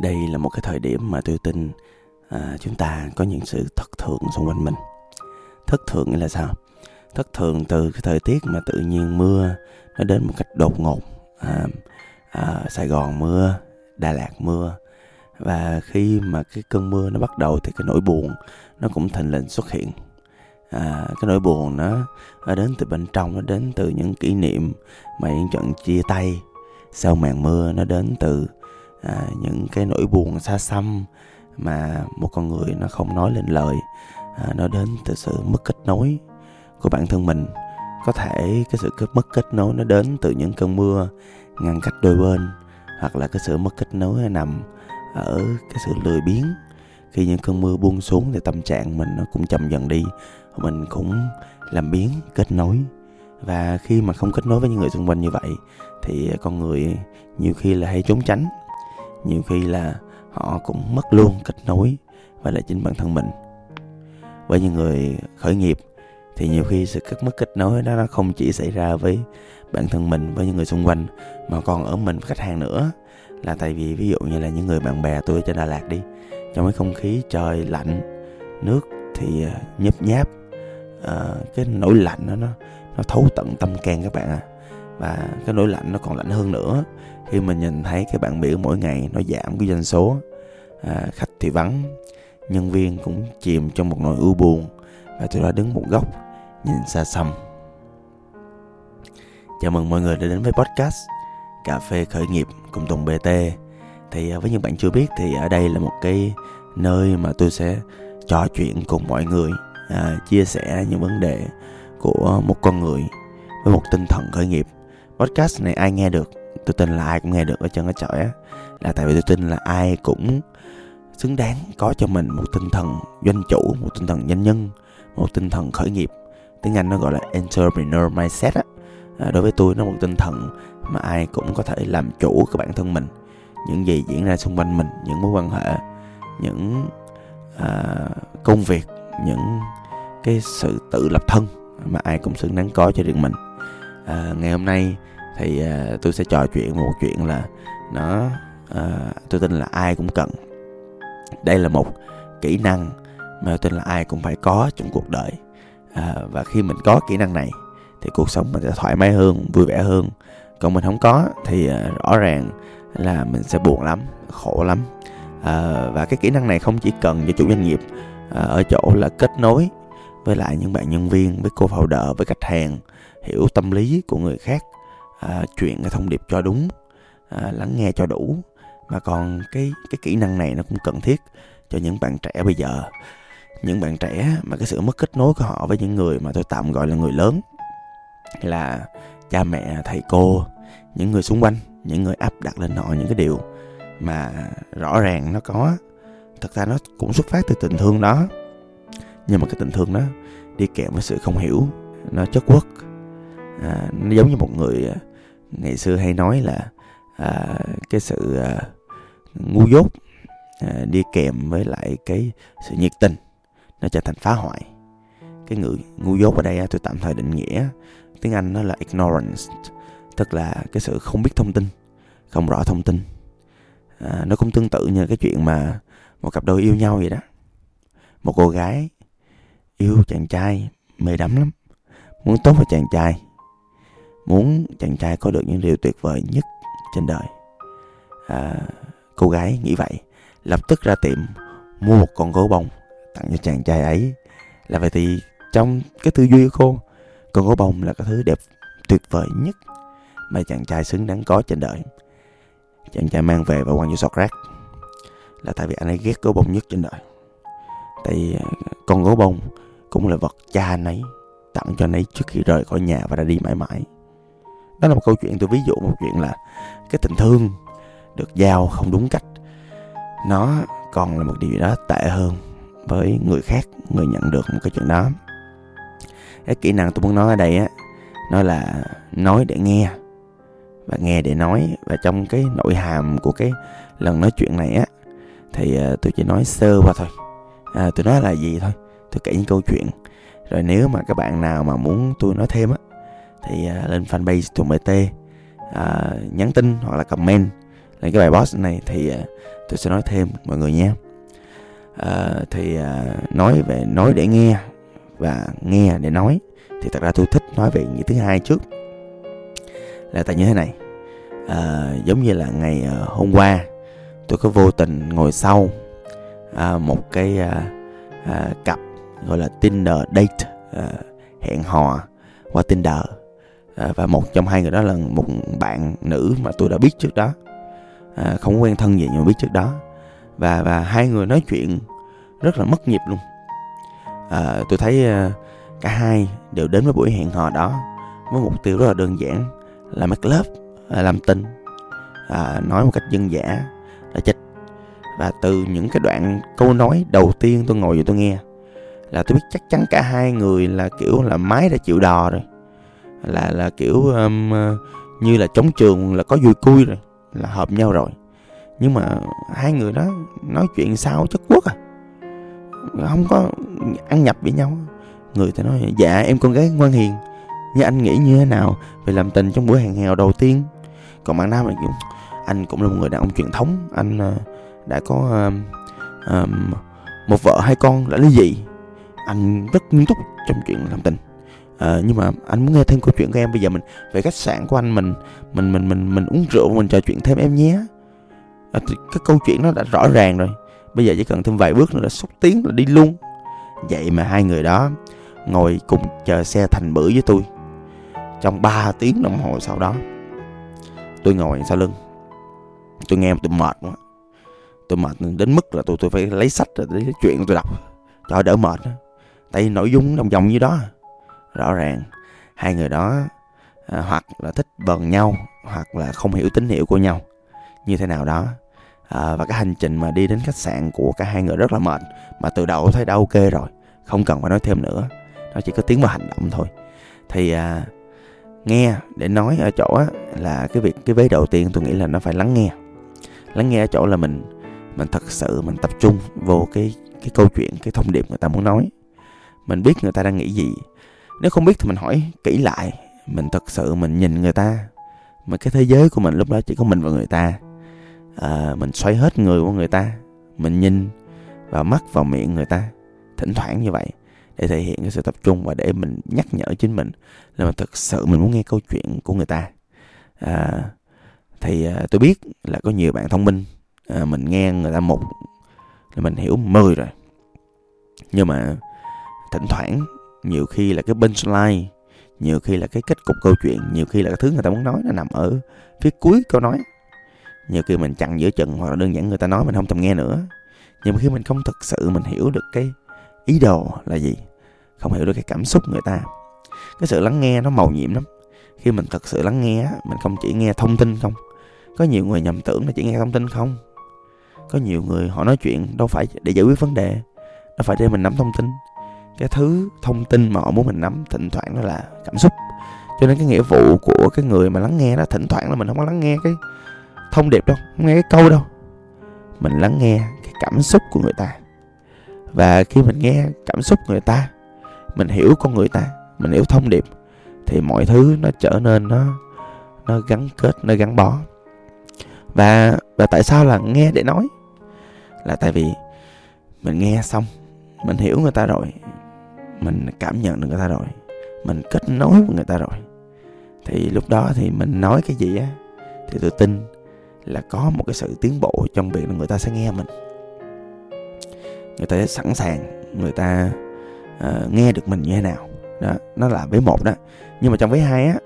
đây là một cái thời điểm mà tôi tin à, chúng ta có những sự thất thường xung quanh mình. Thất thường nghĩa là sao? Thất thường từ cái thời tiết mà tự nhiên mưa nó đến một cách đột ngột. À, à, sài gòn mưa đà lạt mưa. Và khi mà cái cơn mưa nó bắt đầu thì cái nỗi buồn nó cũng thình lình xuất hiện. À, cái nỗi buồn nó, nó đến từ bên trong nó đến từ những kỷ niệm mà những trận chia tay sau màn mưa nó đến từ à, những cái nỗi buồn xa xăm mà một con người nó không nói lên lời à, nó đến từ sự mất kết nối của bản thân mình. Có thể cái sự mất kết nối nó đến từ những cơn mưa ngăn cách đôi bên hoặc là cái sự mất kết nối nằm ở cái sự lười biếng. Khi những cơn mưa buông xuống thì tâm trạng mình nó cũng chậm dần đi mình cũng làm biến kết nối. Và khi mà không kết nối với những người xung quanh như vậy thì con người nhiều khi là hay trốn tránh nhiều khi là họ cũng mất luôn kết nối và là chính bản thân mình. Với những người khởi nghiệp thì nhiều khi sự cắt mất kết nối đó nó không chỉ xảy ra với bản thân mình với những người xung quanh mà còn ở mình với khách hàng nữa. Là tại vì ví dụ như là những người bạn bè tôi ở trên Đà Lạt đi trong cái không khí trời lạnh nước thì ờ, nhấp nháp à, cái nỗi lạnh đó nó nó thấu tận tâm can các bạn à và cái nỗi lạnh nó còn lạnh hơn nữa. Khi mình nhìn thấy cái bảng biểu mỗi ngày nó giảm cái doanh số à, khách thì vắng nhân viên cũng chìm trong một nỗi ưu buồn và tôi đã đứng một góc nhìn xa xăm. Chào mừng mọi người đã đến với podcast cà phê khởi nghiệp cùng Tùng BT thì à, với những bạn chưa biết thì ở đây là một cái nơi mà tôi sẽ trò chuyện cùng mọi người à, chia sẻ những vấn đề của một con người với một tinh thần khởi nghiệp podcast này ai nghe được tôi tin là ai cũng nghe được ở chân ở chọi á. Là tại vì tôi tin là ai cũng xứng đáng có cho mình một tinh thần doanh chủ một tinh thần doanh nhân một tinh thần khởi nghiệp. Tiếng anh nó gọi là entrepreneur mindset á. À, đối với tôi nó một tinh thần mà ai cũng có thể làm chủ của bản thân mình. Những gì diễn ra xung quanh mình những mối quan hệ những à, công việc những cái sự tự lập thân mà ai cũng xứng đáng có cho riêng mình à, ngày hôm nay thì à, tôi sẽ trò chuyện một chuyện là nó à, tôi tin là ai cũng cần. Đây là một kỹ năng mà tôi tin là ai cũng phải có trong cuộc đời. À, và khi mình có kỹ năng này thì cuộc sống mình sẽ thoải mái hơn vui vẻ hơn. Còn mình không có thì à, rõ ràng là mình sẽ buồn lắm khổ lắm. À, và cái kỹ năng này không chỉ cần cho chủ doanh nghiệp à, ở chỗ là kết nối với lại những bạn nhân viên với cô founder với khách hàng hiểu tâm lý của người khác à, chuyện cái thông điệp cho đúng à, lắng nghe cho đủ. Mà còn cái cái kỹ năng này nó cũng cần thiết cho những bạn trẻ bây giờ. Những bạn trẻ mà cái sự mất kết nối của họ với những người mà tôi tạm gọi là người lớn là cha mẹ thầy cô những người xung quanh những người áp đặt lên họ những cái điều mà rõ ràng nó có. Thật ra nó cũng xuất phát từ tình thương đó nhưng mà cái tình thương đó đi kèm với sự không hiểu nó chất quất à, nó giống như một người à, ngày xưa hay nói là à, cái sự à, ngu dốt à, đi kèm với lại cái sự nhiệt tình nó trở thành phá hoại. Cái người ngu dốt ở đây tôi tạm thời định nghĩa tiếng anh nó là ignorance tức là cái sự không biết thông tin không rõ thông tin. À, nó cũng tương tự như cái chuyện mà một cặp đôi yêu nhau vậy đó. Một cô gái yêu chàng trai mê đắm lắm. Muốn tốt với chàng trai muốn chàng trai có được những điều tuyệt vời nhất trên đời. À, cô gái nghĩ vậy lập tức ra tiệm mua một con gấu bông tặng cho chàng trai ấy. Là vậy thì trong cái tư duy của cô con gấu bông là cái thứ đẹp tuyệt vời nhất mà chàng trai xứng đáng có trên đời. Chàng trai mang về và quăng vô sọt rác. Là tại vì anh ấy ghét gấu bông nhất trên đời. Tại à, con gấu bông cũng là vật cha anh ấy tặng cho anh ấy trước khi rời khỏi nhà và ra đi mãi mãi. Đó là một câu chuyện tôi ví dụ một chuyện là cái tình thương được giao không đúng cách. Nó còn là một điều gì đó tệ hơn với người khác người nhận được một cái chuyện đó. Cái kỹ năng tôi muốn nói ở đây á nó là nói để nghe. Và nghe để nói và trong cái nội hàm của cái lần nói chuyện này á thì ờ, tôi chỉ nói sơ qua thôi. À, tôi nói là gì thôi? Tôi kể những câu chuyện. Rồi nếu mà các bạn nào mà muốn tôi nói thêm á thì uh, lên fanpage tụi mt uh, nhắn tin hoặc là comment lên cái bài post này thì uh, tôi sẽ nói thêm mọi người nhé. À, thì à, nói về nói để nghe và nghe để nói thì thật ra tôi thích nói về những thứ hai trước. Là tại như thế này à, giống như là ngày à, hôm qua tôi có vô tình ngồi sau à, một cái à, à, cặp gọi là Tinder date à, hẹn hò qua Tinder. À, và một trong hai người đó là một bạn nữ mà tôi đã biết trước đó. À, không quen thân gì nhưng mà biết trước đó. Và và hai người nói chuyện rất là mất nhịp luôn. À, tôi thấy à, cả hai đều đến với buổi hẹn hò đó với mục tiêu rất là đơn giản là make love à, làm tình. À, nói một cách dân dã là chịch và từ những cái đoạn câu nói đầu tiên tôi ngồi và tôi nghe là tôi biết chắc chắn cả hai người là kiểu là máy đã chịu đò rồi. Là là kiểu um, uh, như là chống trường là có vui cui rồi là hợp nhau rồi. Nhưng mà hai người đó nói chuyện sao chất quốc à? Không có ăn nhập với nhau. Người ta nói dạ em con gái ngoan hiền. Nhưng anh nghĩ như thế nào về làm tình trong buổi hẹn hò đầu tiên? Còn bạn nam này cũng anh cũng là một người đàn ông truyền thống. Anh uh, đã có um, um, một vợ hai con. Đã ly dị anh rất nghiêm túc trong chuyện làm tình. À, nhưng mà anh muốn nghe thêm câu chuyện của em bây giờ mình về khách sạn của anh mình mình mình mình mình uống rượu mình trò chuyện thêm em nhé. À, cái câu chuyện nó đã rõ ràng rồi. Bây giờ chỉ cần thêm vài bước nữa là xúc tiến là đi luôn. Vậy mà hai người đó ngồi cùng chờ xe thành bữa với tôi. Trong 3 tiếng đồng hồ sau đó tôi ngồi sau lưng. Tôi nghe tôi mệt quá. Tôi mệt đến mức là tôi tôi phải lấy sách rồi lấy chuyện tôi đọc cho đỡ mệt tại vì nội dung đồng vòng như đó. Rõ ràng hai người đó à, hoặc là thích bần nhau hoặc là không hiểu tín hiệu của nhau. Như thế nào đó. À, và cái hành trình mà đi đến khách sạn của cả hai người rất là mệt. Mà từ đầu thấy đã ok rồi không cần phải nói thêm nữa. Nó chỉ có tiếng vào hành động thôi. Thì à, nghe để nói ở chỗ á, là cái việc cái vế đầu tiên tôi nghĩ là nó phải lắng nghe. Lắng nghe ở chỗ là mình mình thật sự mình tập trung vô cái cái câu chuyện cái thông điệp người ta muốn nói mình biết người ta đang nghĩ gì. Nếu không biết thì mình hỏi kỹ lại. Mình thật sự mình nhìn người ta. Mà cái thế giới của mình lúc đó chỉ có mình và người ta. À, mình xoay hết người của người ta. Mình nhìn vào mắt vào miệng người ta. Thỉnh thoảng như vậy để thể hiện cái sự tập trung và để mình nhắc nhở chính mình là mình thật sự mình muốn nghe câu chuyện của người ta. À, thì à, tôi biết là có nhiều bạn thông minh. À, mình nghe người ta một là mình hiểu mười rồi. Nhưng mà thỉnh thoảng, nhiều khi là cái punchline, nhiều khi là cái kết cục câu chuyện, nhiều khi là cái thứ người ta muốn nói nó nằm ở phía cuối câu nói. Nhiều khi mình chặn giữa chừng hoặc là đơn giản người ta nói mình không thèm nghe nữa. Nhưng mà khi mình không thực sự mình hiểu được cái ý đồ là gì, không hiểu được cái cảm xúc người ta, cái sự lắng nghe nó màu nhiệm lắm. Khi mình thật sự lắng nghe mình không chỉ nghe thông tin không, có nhiều người nhầm tưởng là chỉ nghe thông tin không. Có nhiều người họ nói chuyện đâu phải để giải quyết vấn đề, đâu phải để mình nắm thông tin cái thứ thông tin mà họ muốn mình nắm thỉnh thoảng đó là cảm xúc. Cho nên cái nghĩa vụ của cái người mà lắng nghe đó, thỉnh thoảng là mình không có lắng nghe cái thông điệp đâu, không nghe cái câu đâu. Mình lắng nghe cái cảm xúc của người ta. Và khi mình nghe cảm xúc người ta, mình hiểu con người ta, mình hiểu thông điệp, thì mọi thứ nó trở nên nó nó gắn kết, nó gắn bó. Và và tại sao là nghe để nói? Là tại vì mình nghe xong, mình hiểu người ta rồi mình cảm nhận được người ta rồi. Mình kết nối với người ta rồi. Thì lúc đó thì mình nói cái gì á thì tôi tin là có một cái sự tiến bộ trong việc là người ta sẽ nghe mình. Người ta sẽ sẵn sàng người ta uh, nghe được mình như thế nào. Đó nó là vế một đó. Nhưng mà trong vế hai á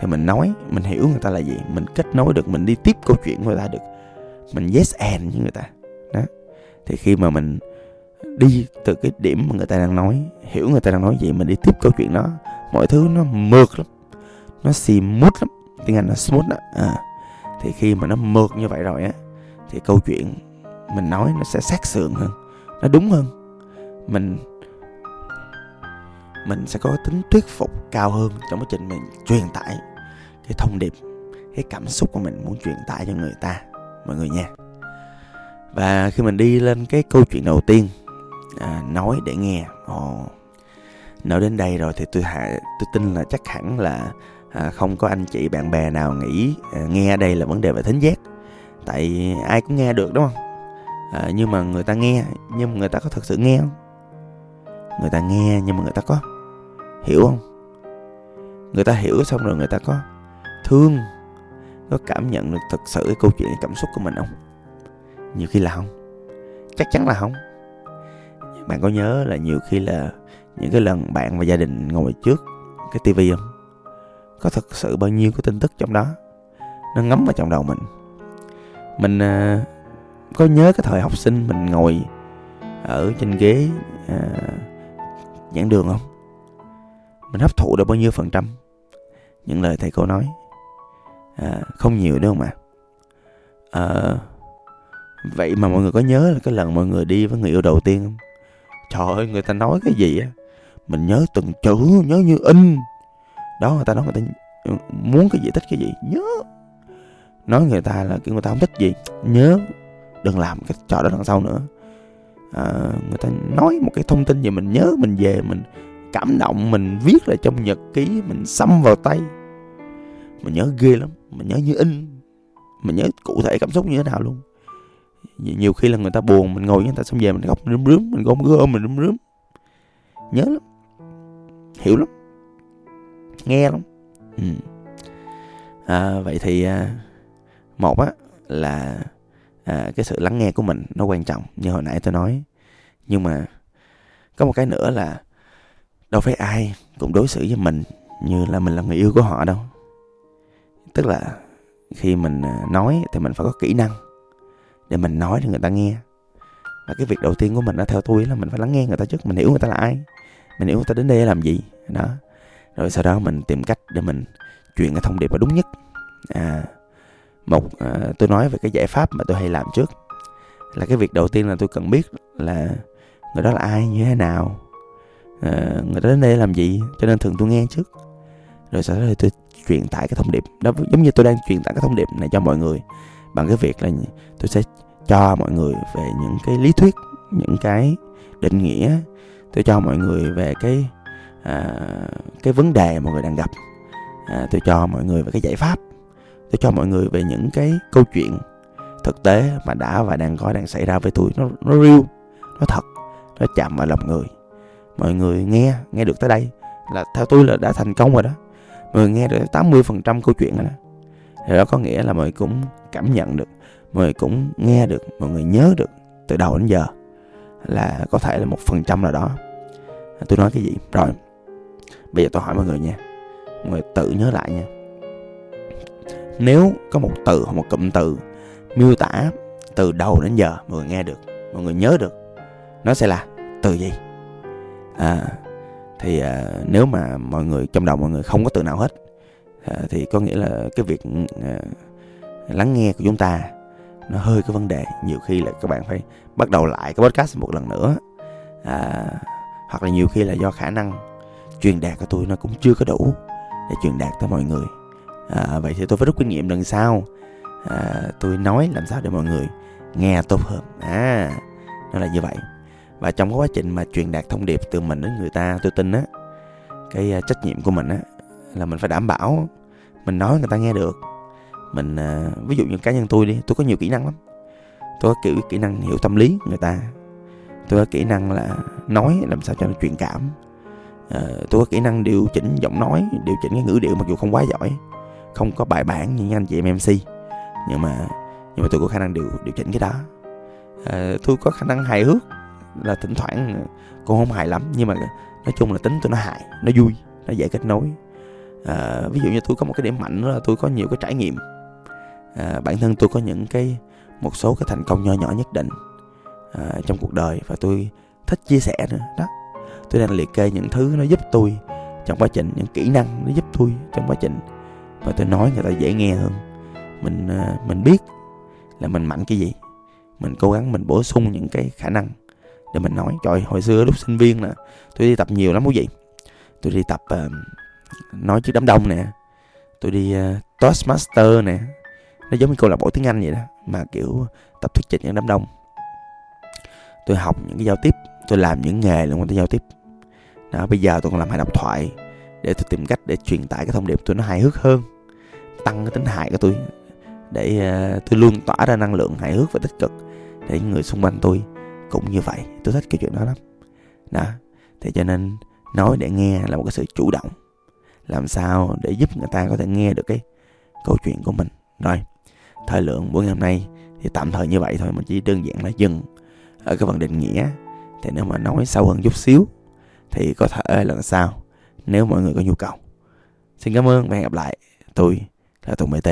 thì mình nói mình hiểu người ta là gì mình kết nối được mình đi tiếp câu chuyện với người ta được. Mình yes and với người ta. Đó. Thì khi mà mình đi từ cái điểm mà người ta đang nói, hiểu người ta đang nói gì mình đi tiếp câu chuyện đó, mọi thứ nó mượt lắm, nó smooth lắm, tiếng anh là smooth đó à. thì khi mà nó mượt như vậy rồi á, thì câu chuyện mình nói nó sẽ sát sườn hơn, nó đúng hơn mình mình sẽ có tính thuyết phục cao hơn trong quá trình mình truyền tải cái thông điệp, cái cảm xúc của mình muốn truyền tải cho người ta, mọi người nha và khi mình đi lên cái câu chuyện đầu tiên à, nói để nghe. Ồ. Nói đến đây rồi thì tôi hạ tôi tin là chắc hẳn là à, không có anh chị bạn bè nào nghĩ à, nghe đây là vấn đề về thính giác. Tại ai cũng nghe được đúng không? À, nhưng mà người ta nghe nhưng mà người ta có thực sự nghe không? Người ta nghe nhưng mà người ta có. Hiểu không? Người ta hiểu xong rồi người ta có thương có cảm nhận được thật sự cái câu chuyện cảm xúc của mình không? Nhiều khi là không. Chắc chắn là không bạn có nhớ là nhiều khi là những cái lần bạn và gia đình ngồi trước cái tivi không? Có thực sự bao nhiêu cái tin tức trong đó nó ngấm vào trong đầu mình. Mình à, có nhớ cái thời học sinh mình ngồi ở trên ghế à, giảng đường không? Mình hấp thụ được bao nhiêu phần trăm? Những lời thầy cô nói. À, không nhiều đâu mà à, vậy mà mọi người có nhớ là cái lần mọi người đi với người yêu đầu tiên không? Trời ơi người ta nói cái gì á? Mình nhớ từng chữ nhớ như in. Đó người ta nói người ta muốn cái gì thích cái gì nhớ. Nói người ta là kiểu người ta không thích gì nhớ. Đừng làm cái trò đó đằng sau nữa. À, người ta nói một cái thông tin gì mình nhớ mình về mình cảm động mình viết lại trong nhật ký mình xăm vào tay. Mình nhớ ghê lắm mình nhớ như in. Mình nhớ cụ thể cảm xúc như thế nào luôn nhiều khi là người ta buồn mình ngồi với người ta xong về mình khóc rướm rướm mình gom gom mình rướm rướm. Nhớ lắm. Hiểu lắm. Nghe lắm. Ừ. à, vậy thì à, một á là à, cái sự lắng nghe của mình nó quan trọng như hồi nãy tôi nói. Nhưng mà có một cái nữa là đâu phải ai cũng đối xử với mình như là mình là người yêu của họ đâu. Tức là khi mình à, nói thì mình phải có kỹ năng để mình nói cho người ta nghe. Và cái việc đầu tiên của mình đó theo tôi là mình phải lắng nghe người ta trước mình hiểu người ta là ai mình hiểu người ta đến đây làm gì đó. Rồi sau đó mình tìm cách để mình truyền cái thông điệp là đúng nhất. À một à, tôi nói về cái giải pháp mà tôi hay làm trước. Là cái việc đầu tiên là tôi cần biết là người đó là ai như thế nào à, người đó đến đây làm gì cho nên thường tôi nghe trước. Rồi sau đó tôi truyền tải cái thông điệp. Đó giống như tôi đang truyền tải cái thông điệp này cho mọi người bằng cái việc là tôi sẽ cho mọi người về những cái lý thuyết những cái định nghĩa. Tôi cho mọi người về cái à, cái vấn đề mọi người đang gặp. À, tôi cho mọi người về cái giải pháp. Tôi cho mọi người về những cái câu chuyện thực tế mà đã và đang có đang xảy ra với tôi. Nó nó real nó thật nó chạm vào lòng người. Mọi người nghe nghe được tới đây là theo tôi là đã thành công rồi đó. Mọi người nghe được 80% câu chuyện rồi đó thì đó có nghĩa là mọi người cũng cảm nhận được mọi người cũng nghe được mọi người nhớ được từ đầu đến giờ là có thể là một phần trăm nào đó. Tôi nói cái gì? Rồi bây giờ tôi hỏi mọi người nha. Mọi người tự nhớ lại nha. Nếu có một từ hoặc một cụm từ miêu tả từ đầu đến giờ mọi người nghe được mọi người nhớ được nó sẽ là từ gì? À thì à, nếu mà mọi người trong đầu mọi người không có từ nào hết à, thì có nghĩa là cái việc à, lắng nghe của chúng ta nó hơi có vấn đề. Nhiều khi là các bạn phải bắt đầu lại cái podcast một lần nữa. À, hoặc là nhiều khi là do khả năng truyền đạt của tôi nó cũng chưa có đủ để truyền đạt tới mọi người. À, vậy thì tôi phải rút kinh nghiệm lần sau. À, tôi nói làm sao để mọi người nghe tốt hơn. À nó là như vậy. Và trong cái quá trình mà truyền đạt thông điệp từ mình đến người ta tôi tin á cái trách nhiệm của mình á là mình phải đảm bảo mình nói người ta nghe được. Mình à, ví dụ như cá nhân tôi đi tôi có nhiều kỹ năng lắm. Tôi có kiểu kỹ năng hiểu tâm lý người ta. Tôi có kỹ năng là nói làm sao cho nó truyền cảm. Ờ, tôi có kỹ năng điều chỉnh giọng nói điều chỉnh cái ngữ điệu mặc dù không quá giỏi không có bài bản như anh chị em mc nhưng mà nhưng mà tôi có khả năng điều điều chỉnh cái đó. À, tôi có khả năng hài hước là thỉnh thoảng cũng không hài lắm nhưng mà nói chung là tính tôi nó hài nó vui nó dễ kết nối à, ví dụ như tôi có một cái điểm mạnh đó là tôi có nhiều cái trải nghiệm. À, bản thân tôi có những cái một số cái thành công nho nhỏ nhất định à, trong cuộc đời và tôi thích chia sẻ nữa đó. Tôi đang liệt kê những thứ nó giúp tôi trong quá trình những kỹ năng nó giúp tôi trong quá trình. Và tôi nói người ta dễ nghe hơn. Mình à, mình biết là mình mạnh cái gì. Mình cố gắng mình bổ sung những cái khả năng để mình nói. Trời hồi xưa lúc sinh viên nè tôi đi tập nhiều lắm quý vị. Tôi đi tập uh, nói trước đám đông nè. Tôi đi uh, toastmaster nè. Nó giống như câu lạc bộ tiếng anh vậy đó mà kiểu tập thuyết trình những đám đông. Tôi học những cái giao tiếp tôi làm những nghề liên quan tới giao tiếp. Đó bây giờ tôi còn làm hài độc thoại để tôi tìm cách để truyền tải cái thông điệp tôi nó hài hước hơn tăng cái tính hài của tôi để ờ, uh, tôi luôn tỏa ra năng lượng hài hước và tích cực để những người xung quanh tôi cũng như vậy. Tôi thích cái chuyện đó lắm. Đó thì cho nên nói để nghe là một cái sự chủ động làm sao để giúp người ta có thể nghe được cái câu chuyện của mình? Rồi, thời lượng buổi ngày hôm nay thì tạm thời như vậy thôi, mình chỉ đơn giản là dừng ở cái phần định nghĩa. Thì nếu mà nói sâu hơn chút xíu thì có thể lần sau nếu mọi người có nhu cầu. Xin cảm ơn và hẹn gặp lại. Tôi là tùng bt